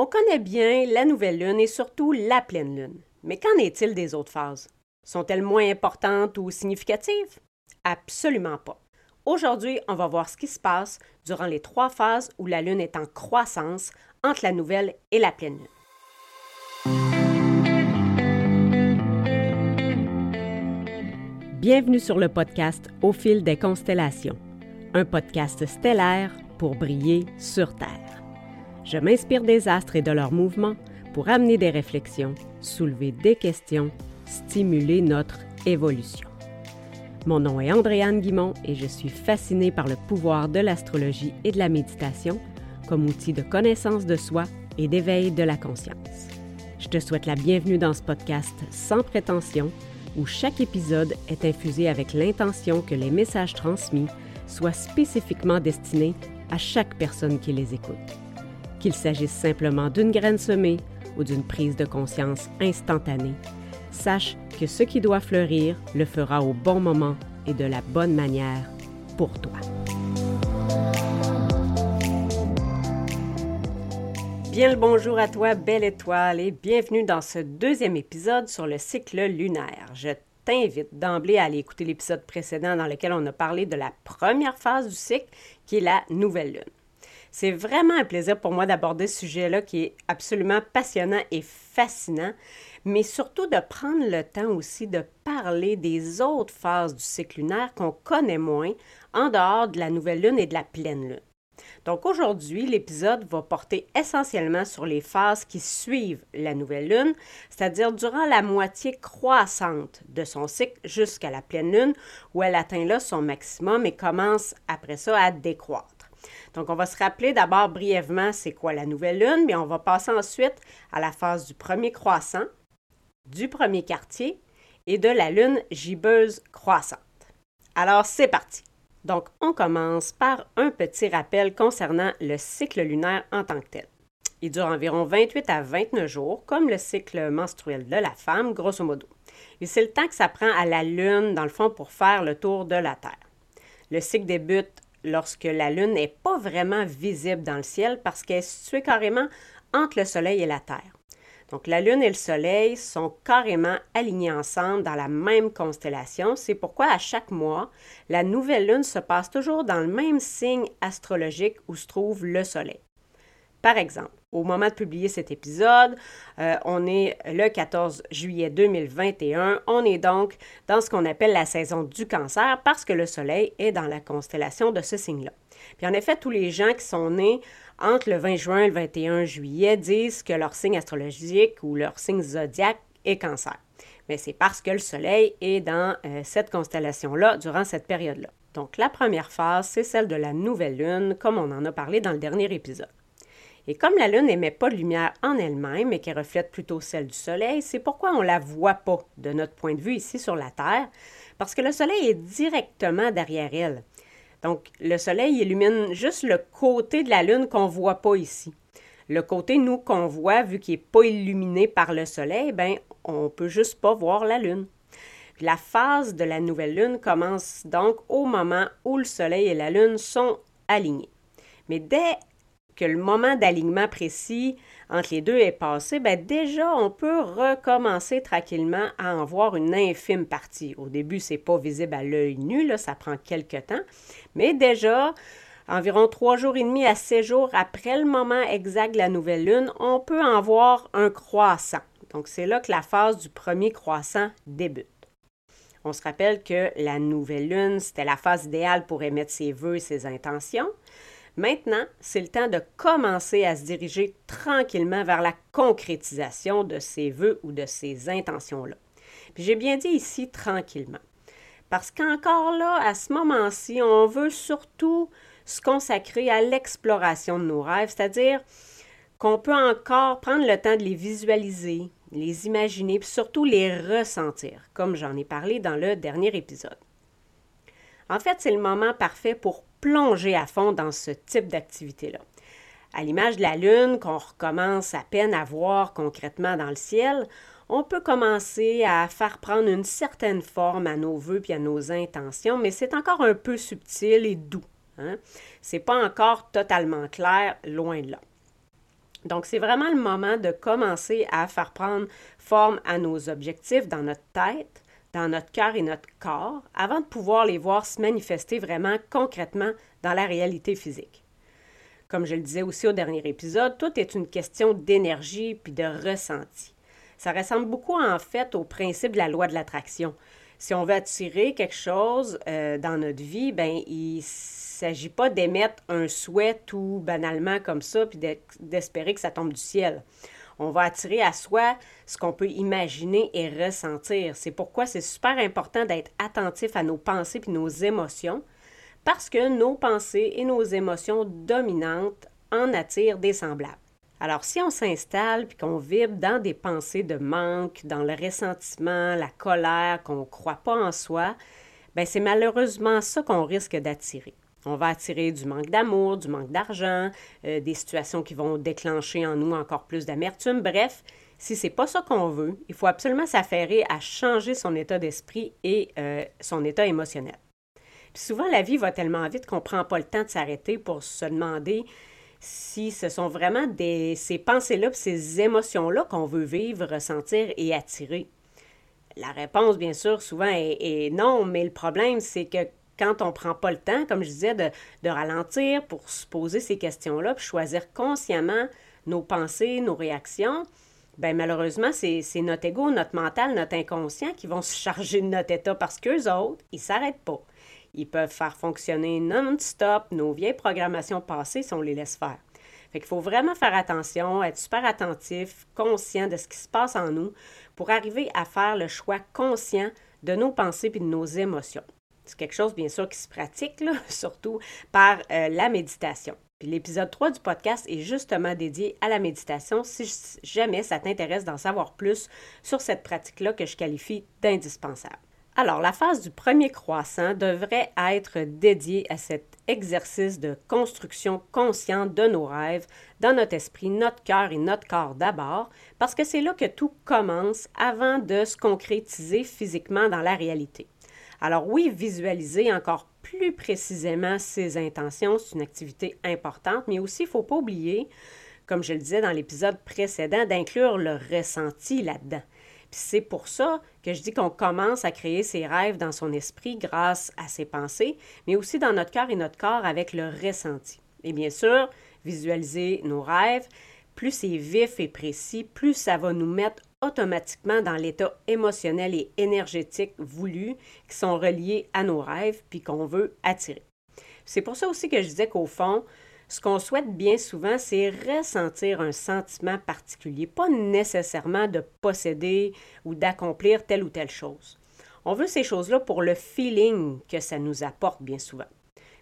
On connaît bien la nouvelle lune et surtout la pleine lune. Mais qu'en est-il des autres phases? Sont-elles moins importantes ou significatives? Absolument pas. Aujourd'hui, on va voir ce qui se passe durant les trois phases où la lune est en croissance entre la nouvelle et la pleine lune. Bienvenue sur le podcast Au fil des constellations, un podcast stellaire pour briller sur Terre. Je m'inspire des astres et de leurs mouvements pour amener des réflexions, soulever des questions, stimuler notre évolution. Mon nom est Andréane Guimont et je suis fascinée par le pouvoir de l'astrologie et de la méditation comme outil de connaissance de soi et d'éveil de la conscience. Je te souhaite la bienvenue dans ce podcast sans prétention où chaque épisode est infusé avec l'intention que les messages transmis soient spécifiquement destinés à chaque personne qui les écoute. Qu'il s'agisse simplement d'une graine semée ou d'une prise de conscience instantanée, sache que ce qui doit fleurir le fera au bon moment et de la bonne manière pour toi. Bien le bonjour à toi, belle étoile, et bienvenue dans ce deuxième épisode sur le cycle lunaire. Je t'invite d'emblée à aller écouter l'épisode précédent dans lequel on a parlé de la première phase du cycle, qui est la nouvelle lune. C'est vraiment un plaisir pour moi d'aborder ce sujet-là qui est absolument passionnant et fascinant, mais surtout de prendre le temps aussi de parler des autres phases du cycle lunaire qu'on connaît moins en dehors de la nouvelle lune et de la pleine lune. Donc aujourd'hui, l'épisode va porter essentiellement sur les phases qui suivent la nouvelle lune, c'est-à-dire durant la moitié croissante de son cycle jusqu'à la pleine lune, où elle atteint là son maximum et commence après ça à décroître. Donc, on va se rappeler d'abord brièvement c'est quoi la nouvelle lune, mais on va passer ensuite à la phase du premier croissant, du premier quartier et de la lune gibbeuse croissante. Alors, c'est parti. Donc, on commence par un petit rappel concernant le cycle lunaire en tant que tel. Il dure environ 28 à 29 jours, comme le cycle menstruel de la femme, grosso modo. Et c'est le temps que ça prend à la Lune, dans le fond, pour faire le tour de la Terre. Le cycle débute lorsque la Lune n'est pas vraiment visible dans le ciel parce qu'elle est située carrément entre le Soleil et la Terre. Donc la Lune et le Soleil sont carrément alignés ensemble dans la même constellation. C'est pourquoi à chaque mois, la nouvelle Lune se passe toujours dans le même signe astrologique où se trouve le Soleil. Par exemple, au moment de publier cet épisode, euh, on est le 14 juillet 2021. On est donc dans ce qu'on appelle la saison du cancer parce que le Soleil est dans la constellation de ce signe-là. Puis en effet, tous les gens qui sont nés entre le 20 juin et le 21 juillet disent que leur signe astrologique ou leur signe zodiaque est cancer. Mais c'est parce que le Soleil est dans euh, cette constellation-là durant cette période-là. Donc la première phase, c'est celle de la nouvelle lune, comme on en a parlé dans le dernier épisode. Et comme la Lune n'émet pas de lumière en elle-même, mais qui reflète plutôt celle du Soleil, c'est pourquoi on ne la voit pas de notre point de vue ici sur la Terre, parce que le Soleil est directement derrière elle. Donc, le Soleil illumine juste le côté de la Lune qu'on ne voit pas ici. Le côté, nous, qu'on voit, vu qu'il n'est pas illuminé par le Soleil, ben, on ne peut juste pas voir la Lune. La phase de la nouvelle Lune commence donc au moment où le Soleil et la Lune sont alignés. Mais dès que le moment d'alignement précis entre les deux est passé, bien déjà, on peut recommencer tranquillement à en voir une infime partie. Au début, ce n'est pas visible à l'œil nu, ça prend quelques temps, mais déjà, environ trois jours et demi à six jours après le moment exact de la nouvelle lune, on peut en voir un croissant. Donc, c'est là que la phase du premier croissant débute. On se rappelle que la nouvelle lune, c'était la phase idéale pour émettre ses vœux et ses intentions. Maintenant, c'est le temps de commencer à se diriger tranquillement vers la concrétisation de ces vœux ou de ces intentions-là. J'ai bien dit ici tranquillement. Parce qu'encore là, à ce moment-ci, on veut surtout se consacrer à l'exploration de nos rêves, c'est-à-dire qu'on peut encore prendre le temps de les visualiser, les imaginer, puis surtout les ressentir, comme j'en ai parlé dans le dernier épisode. En fait, c'est le moment parfait pour plonger à fond dans ce type d'activité-là. À l'image de la Lune qu'on recommence à peine à voir concrètement dans le ciel, on peut commencer à faire prendre une certaine forme à nos voeux et à nos intentions, mais c'est encore un peu subtil et doux. Hein? C'est pas encore totalement clair, loin de là. Donc, c'est vraiment le moment de commencer à faire prendre forme à nos objectifs dans notre tête, dans notre cœur et notre corps, avant de pouvoir les voir se manifester vraiment concrètement dans la réalité physique. Comme je le disais aussi au dernier épisode, tout est une question d'énergie puis de ressenti. Ça ressemble beaucoup en fait au principe de la loi de l'attraction. Si on veut attirer quelque chose euh, dans notre vie, ben il s'agit pas d'émettre un souhait tout banalement comme ça puis d'espérer que ça tombe du ciel. On va attirer à soi ce qu'on peut imaginer et ressentir. C'est pourquoi c'est super important d'être attentif à nos pensées puis nos émotions parce que nos pensées et nos émotions dominantes en attirent des semblables. Alors, si on s'installe puis qu'on vibre dans des pensées de manque, dans le ressentiment, la colère, qu'on ne croit pas en soi, ben c'est malheureusement ça qu'on risque d'attirer. On va attirer du manque d'amour, du manque d'argent, euh, des situations qui vont déclencher en nous encore plus d'amertume. Bref, si c'est pas ça qu'on veut, il faut absolument s'affairer à changer son état d'esprit et euh, son état émotionnel souvent, la vie va tellement vite qu'on ne prend pas le temps de s'arrêter pour se demander si ce sont vraiment des, ces pensées-là, ces émotions-là qu'on veut vivre, ressentir et attirer. La réponse, bien sûr, souvent est, non, mais le problème, c'est que quand on ne prend pas le temps, comme je disais, de, ralentir pour se poser ces questions-là, puis choisir consciemment nos pensées, nos réactions, ben malheureusement, c'est notre ego, notre mental, notre inconscient qui vont se charger de notre état parce qu'eux autres, ils s'arrêtent pas. Ils peuvent faire fonctionner non-stop nos vieilles programmations passées si on les laisse faire. Fait qu'il faut vraiment faire attention, être super attentif, conscient de ce qui se passe en nous pour arriver à faire le choix conscient de nos pensées et de nos émotions. C'est quelque chose, bien sûr, qui se pratique, surtout par euh, la méditation. Puis l'épisode 3 du podcast est justement dédié à la méditation si jamais ça t'intéresse d'en savoir plus sur cette pratique-là que je qualifie d'indispensable. Alors, la phase du premier croissant devrait être dédiée à cet exercice de construction consciente de nos rêves dans notre esprit, notre cœur et notre corps d'abord, parce que c'est là que tout commence avant de se concrétiser physiquement dans la réalité. Alors oui, visualiser encore plus précisément ses intentions, c'est une activité importante, mais aussi il ne faut pas oublier, comme je le disais dans l'épisode précédent, d'inclure le ressenti là-dedans c'est pour ça que je dis qu'on commence à créer ses rêves dans son esprit grâce à ses pensées, mais aussi dans notre cœur et notre corps avec le ressenti. Et bien sûr, visualiser nos rêves, plus c'est vif et précis, plus ça va nous mettre automatiquement dans l'état émotionnel et énergétique voulu qui sont reliés à nos rêves puis qu'on veut attirer. C'est pour ça aussi que je disais qu'au fond, ce qu'on souhaite bien souvent, c'est ressentir un sentiment particulier, pas nécessairement de posséder ou d'accomplir telle ou telle chose. On veut ces choses-là pour le feeling que ça nous apporte bien souvent.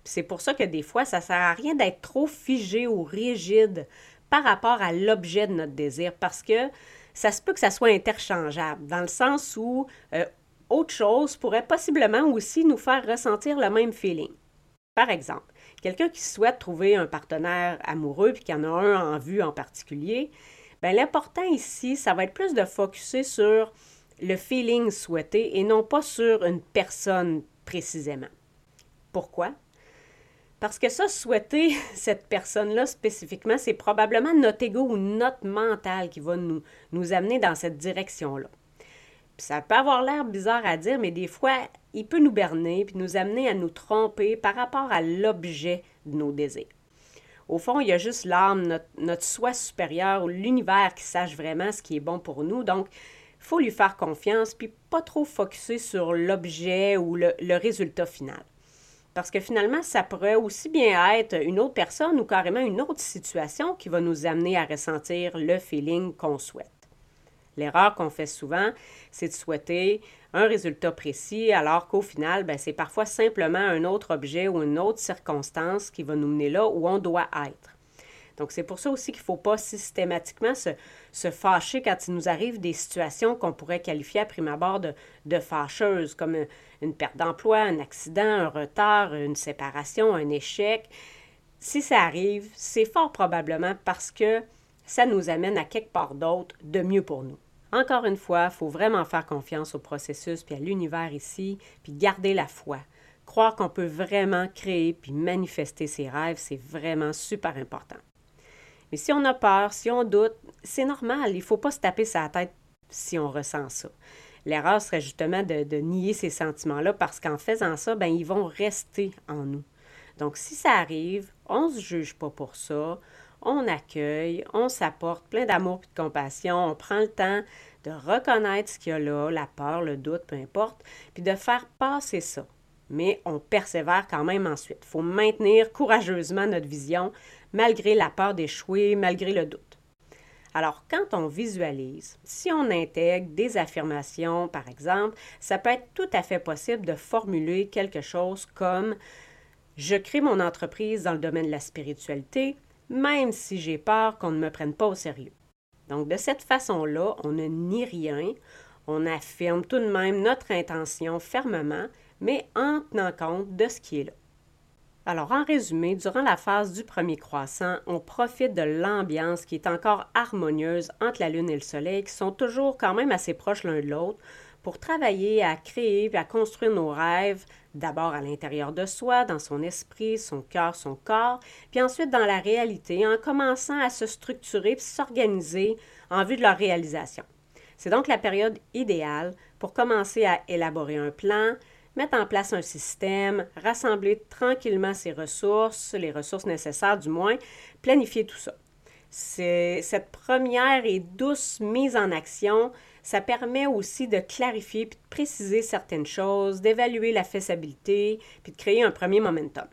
C'est pour ça que des fois, ça ne sert à rien d'être trop figé ou rigide par rapport à l'objet de notre désir, parce que ça se peut que ça soit interchangeable, dans le sens où euh, autre chose pourrait possiblement aussi nous faire ressentir le même feeling. Par exemple, quelqu'un qui souhaite trouver un partenaire amoureux puis qu'il y en a un en vue en particulier, bien, l'important ici, ça va être plus de focuser sur le feeling souhaité et non pas sur une personne précisément. Pourquoi? Parce que ça, souhaiter cette personne-là spécifiquement, c'est probablement notre ego ou notre mental qui va nous, nous amener dans cette direction-là. Ça peut avoir l'air bizarre à dire, mais des fois, il peut nous berner puis nous amener à nous tromper par rapport à l'objet de nos désirs. Au fond, il y a juste l'âme, notre, soi supérieur ou l'univers qui sache vraiment ce qui est bon pour nous. Donc, il faut lui faire confiance puis pas trop focuser sur l'objet ou le, le résultat final. Parce que finalement, ça pourrait aussi bien être une autre personne ou carrément une autre situation qui va nous amener à ressentir le feeling qu'on souhaite. L'erreur qu'on fait souvent, c'est de souhaiter un résultat précis, alors qu'au final, ben, c'est parfois simplement un autre objet ou une autre circonstance qui va nous mener là où on doit être. Donc, c'est pour ça aussi qu'il ne faut pas systématiquement se, fâcher quand il nous arrive des situations qu'on pourrait qualifier à prime abord de, de fâcheuses, comme une perte d'emploi, un accident, un retard, une séparation, un échec. Si ça arrive, c'est fort probablement parce que ça nous amène à quelque part d'autre de mieux pour nous. Encore une fois, il faut vraiment faire confiance au processus puis à l'univers ici, puis garder la foi. Croire qu'on peut vraiment créer puis manifester ses rêves, c'est vraiment super important. Mais si on a peur, si on doute, c'est normal, il ne faut pas se taper sa tête si on ressent ça. L'erreur serait justement de, nier ces sentiments-là parce qu'en faisant ça, ben, ils vont rester en nous. Donc, si ça arrive, on ne se juge pas pour ça, on accueille, on s'apporte plein d'amour et de compassion, on prend le temps de reconnaître ce qu'il y a là, la peur, le doute, peu importe, puis de faire passer ça. Mais on persévère quand même ensuite. Il faut maintenir courageusement notre vision malgré la peur d'échouer, malgré le doute. Alors, quand on visualise, si on intègre des affirmations, par exemple, ça peut être tout à fait possible de formuler quelque chose comme Je crée mon entreprise dans le domaine de la spiritualité, même si j'ai peur qu'on ne me prenne pas au sérieux. Donc, de cette façon-là, on ne nie rien, on affirme tout de même notre intention fermement, mais en tenant compte de ce qui est là. Alors, en résumé, durant la phase du premier croissant, on profite de l'ambiance qui est encore harmonieuse entre la Lune et le Soleil, qui sont toujours quand même assez proches l'un de l'autre, pour travailler à créer et à construire nos rêves, d'abord à l'intérieur de soi, dans son esprit, son cœur, son corps, puis ensuite dans la réalité, en commençant à se structurer et s'organiser en vue de leur réalisation. C'est donc la période idéale pour commencer à élaborer un plan, mettre en place un système, rassembler tranquillement ses ressources, les ressources nécessaires du moins, planifier tout ça. Cette première et douce mise en action, ça permet aussi de clarifier puis de préciser certaines choses, d'évaluer la faisabilité puis de créer un premier momentum.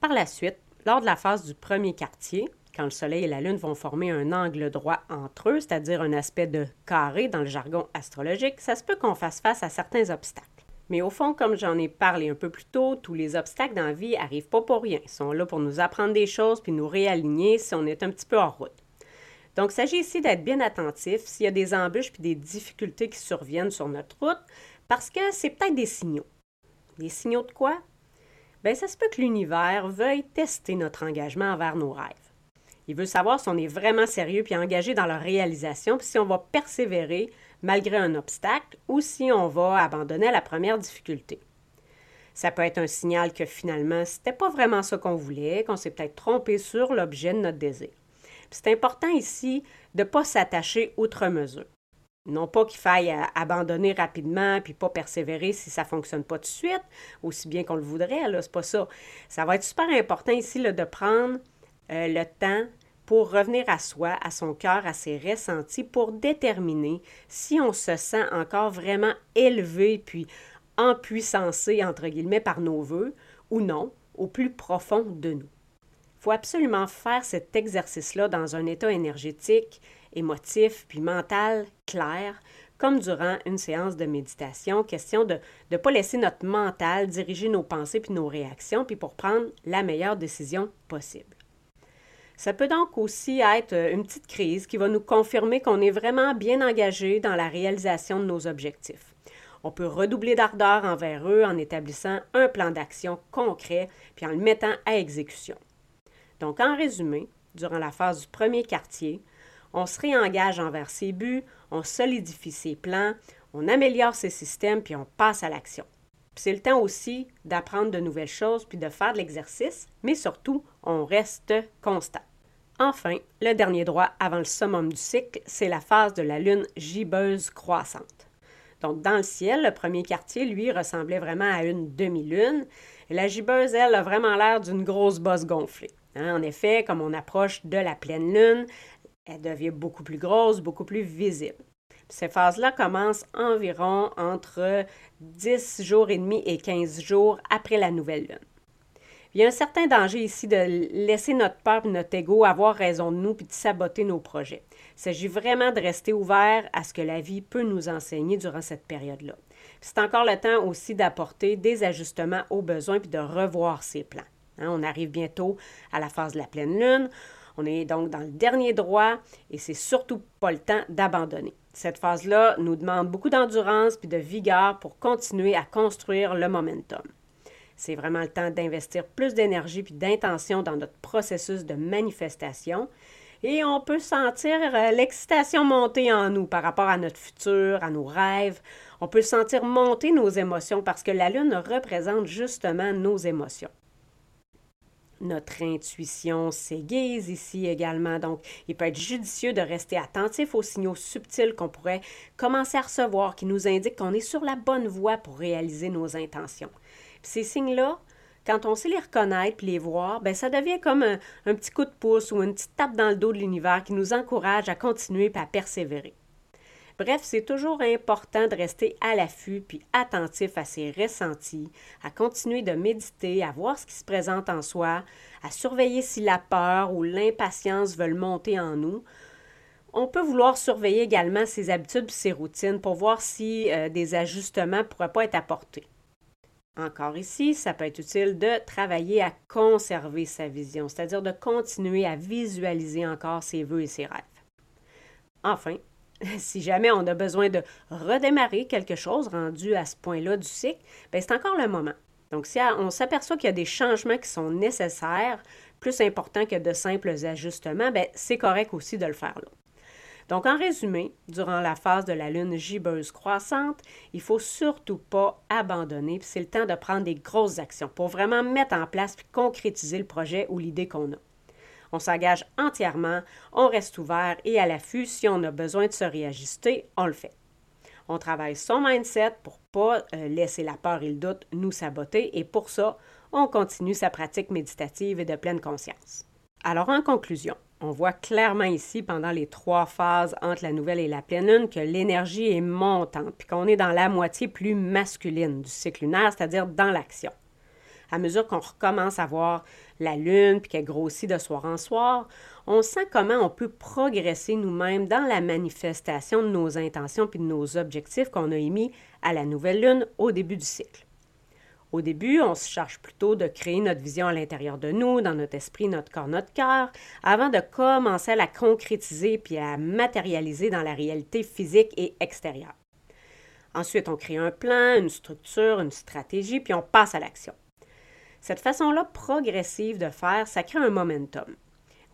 Par la suite, lors de la phase du premier quartier, quand le Soleil et la Lune vont former un angle droit entre eux, c'est-à-dire un aspect de carré dans le jargon astrologique, ça se peut qu'on fasse face à certains obstacles. Mais au fond, comme j'en ai parlé un peu plus tôt, tous les obstacles dans la vie n'arrivent pas pour rien. Ils sont là pour nous apprendre des choses puis nous réaligner si on est un petit peu en route. Donc, il s'agit ici d'être bien attentif s'il y a des embûches puis des difficultés qui surviennent sur notre route, parce que c'est peut-être des signaux. Des signaux de quoi? Bien, ça se peut que l'univers veuille tester notre engagement envers nos rêves. Il veut savoir si on est vraiment sérieux puis engagé dans leur réalisation, puis si on va persévérer malgré un obstacle ou si on va abandonner à la première difficulté. Ça peut être un signal que finalement, ce n'était pas vraiment ce qu'on voulait, qu'on s'est peut-être trompé sur l'objet de notre désir. C'est important ici de ne pas s'attacher outre mesure. Non pas qu'il faille euh, abandonner rapidement puis pas persévérer si ça ne fonctionne pas tout de suite, aussi bien qu'on le voudrait, là, c'est pas ça. Ça va être super important ici de prendre euh, le temps pour revenir à soi, à son cœur, à ses ressentis, pour déterminer si on se sent encore vraiment élevé puis empuissancé, entre guillemets, par nos voeux ou non, au plus profond de nous. Il faut absolument faire cet exercice-là dans un état énergétique, émotif puis mental clair, comme durant une séance de méditation, question de ne pas laisser notre mental diriger nos pensées puis nos réactions, puis pour prendre la meilleure décision possible. Ça peut donc aussi être euh, une petite crise qui va nous confirmer qu'on est vraiment bien engagé dans la réalisation de nos objectifs. On peut redoubler d'ardeur envers eux en établissant un plan d'action concret puis en le mettant à exécution. Donc, en résumé, durant la phase du premier quartier, on se réengage envers ses buts, on solidifie ses plans, on améliore ses systèmes puis on passe à l'action. C'est le temps aussi d'apprendre de nouvelles choses puis de faire de l'exercice, mais surtout, on reste constant. Enfin, le dernier droit avant le summum du cycle, c'est la phase de la lune gibbeuse croissante. Donc, dans le ciel, le premier quartier, lui, ressemblait vraiment à une demi-lune. Et la gibbeuse, elle, a vraiment l'air d'une grosse bosse gonflée. Hein, en effet, comme on approche de la pleine lune, elle devient beaucoup plus grosse, beaucoup plus visible. Ces phases-là commencent environ entre 10 jours et demi et 15 jours après la nouvelle lune. Il y a un certain danger ici de laisser notre peur notre ego avoir raison de nous puis de saboter nos projets. Il s'agit vraiment de rester ouvert à ce que la vie peut nous enseigner durant cette période-là. C'est encore le temps aussi d'apporter des ajustements aux besoins puis de revoir ses plans. Hein, on arrive bientôt à la phase de la pleine lune. On est donc dans le dernier droit et c'est surtout pas le temps d'abandonner. Cette phase-là nous demande beaucoup d'endurance puis de vigueur pour continuer à construire le momentum. C'est vraiment le temps d'investir plus d'énergie puis d'intention dans notre processus de manifestation. Et on peut sentir euh, l'excitation monter en nous par rapport à notre futur, à nos rêves. On peut sentir monter nos émotions parce que la Lune représente justement nos émotions. notre intuition s'aiguise ici également. Donc, il peut être judicieux de rester attentif aux signaux subtils qu'on pourrait commencer à recevoir qui nous indiquent qu'on est sur la bonne voie pour réaliser nos intentions. Ces signes-là, quand on sait les reconnaître et les voir, ben ça devient comme un, un, petit coup de pouce ou une petite tape dans le dos de l'univers qui nous encourage à continuer et à persévérer. Bref, c'est toujours important de rester à l'affût puis attentif à ses ressentis, à continuer de méditer, à voir ce qui se présente en soi, à surveiller si la peur ou l'impatience veulent monter en nous. On peut vouloir surveiller également ses habitudes et ses routines pour voir si euh, des ajustements ne pourraient pas être apportés. Encore ici, ça peut être utile de travailler à conserver sa vision, c'est-à-dire de continuer à visualiser encore ses vœux et ses rêves. Enfin, si jamais on a besoin de redémarrer quelque chose rendu à ce point-là du cycle, ben, c'est encore le moment. Donc, si on s'aperçoit qu'il y a des changements qui sont nécessaires, plus importants que de simples ajustements, ben, c'est correct aussi de le faire là. Donc, en résumé, durant la phase de la lune gibbeuse croissante, il ne faut surtout pas abandonner, c'est le temps de prendre des grosses actions pour vraiment mettre en place et concrétiser le projet ou l'idée qu'on a. On s'engage entièrement, on reste ouvert et à l'affût. Si on a besoin de se réajuster, on le fait. On travaille son mindset pour ne pas euh, laisser la peur et le doute nous saboter et pour ça, on continue sa pratique méditative et de pleine conscience. Alors en conclusion, on voit clairement ici pendant les trois phases entre la nouvelle et la pleine lune que l'énergie est montante puis qu'on est dans la moitié plus masculine du cycle lunaire, c'est-à-dire dans l'action à mesure qu'on recommence à voir la lune puis qu'elle grossit de soir en soir, on sent comment on peut progresser nous-mêmes dans la manifestation de nos intentions puis de nos objectifs qu'on a émis à la nouvelle lune au début du cycle. Au début, on se charge plutôt de créer notre vision à l'intérieur de nous, dans notre esprit, notre corps, notre cœur, avant de commencer à la concrétiser puis à matérialiser dans la réalité physique et extérieure. Ensuite, on crée un plan, une structure, une stratégie, puis on passe à l'action. Cette façon-là progressive de faire, ça crée un momentum.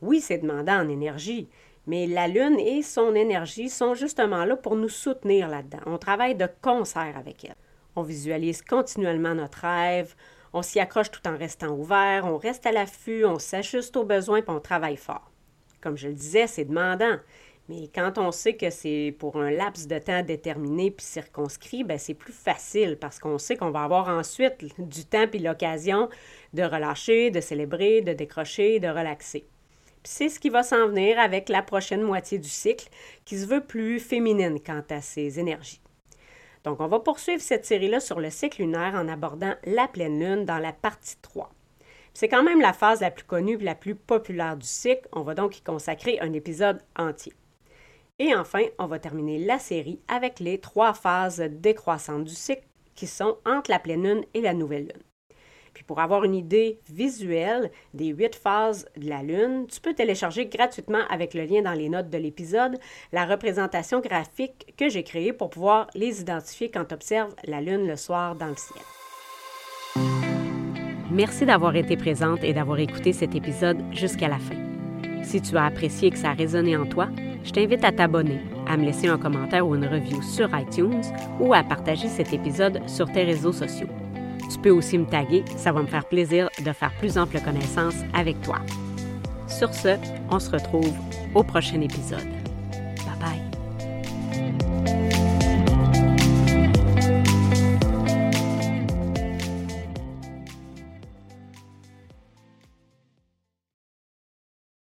Oui, c'est demandant en énergie, mais la Lune et son énergie sont justement là pour nous soutenir là-dedans. On travaille de concert avec elle. On visualise continuellement notre rêve, on s'y accroche tout en restant ouvert, on reste à l'affût, on s'ajuste aux besoins et on travaille fort. Comme je le disais, c'est demandant, mais quand on sait que c'est pour un laps de temps déterminé puis circonscrit, ben c'est plus facile parce qu'on sait qu'on va avoir ensuite du temps puis l'occasion de relâcher, de célébrer, de décrocher, de relaxer. c'est ce qui va s'en venir avec la prochaine moitié du cycle qui se veut plus féminine quant à ses énergies. Donc, on va poursuivre cette série-là sur le cycle lunaire en abordant la pleine lune dans la partie 3. C'est quand même la phase la plus connue et la plus populaire du cycle. On va donc y consacrer un épisode entier. Et enfin, on va terminer la série avec les trois phases décroissantes du cycle qui sont entre la pleine lune et la nouvelle lune. Puis pour avoir une idée visuelle des huit phases de la Lune, tu peux télécharger gratuitement avec le lien dans les notes de l'épisode la représentation graphique que j'ai créée pour pouvoir les identifier quand tu observes la Lune le soir dans le ciel. Merci d'avoir été présente et d'avoir écouté cet épisode jusqu'à la fin. Si tu as apprécié que ça a résonné en toi, je t'invite à t'abonner, à me laisser un commentaire ou une review sur iTunes ou à partager cet épisode sur tes réseaux sociaux. Tu peux aussi me taguer, ça va me faire plaisir de faire plus ample connaissance avec toi. Sur ce, on se retrouve au prochain épisode.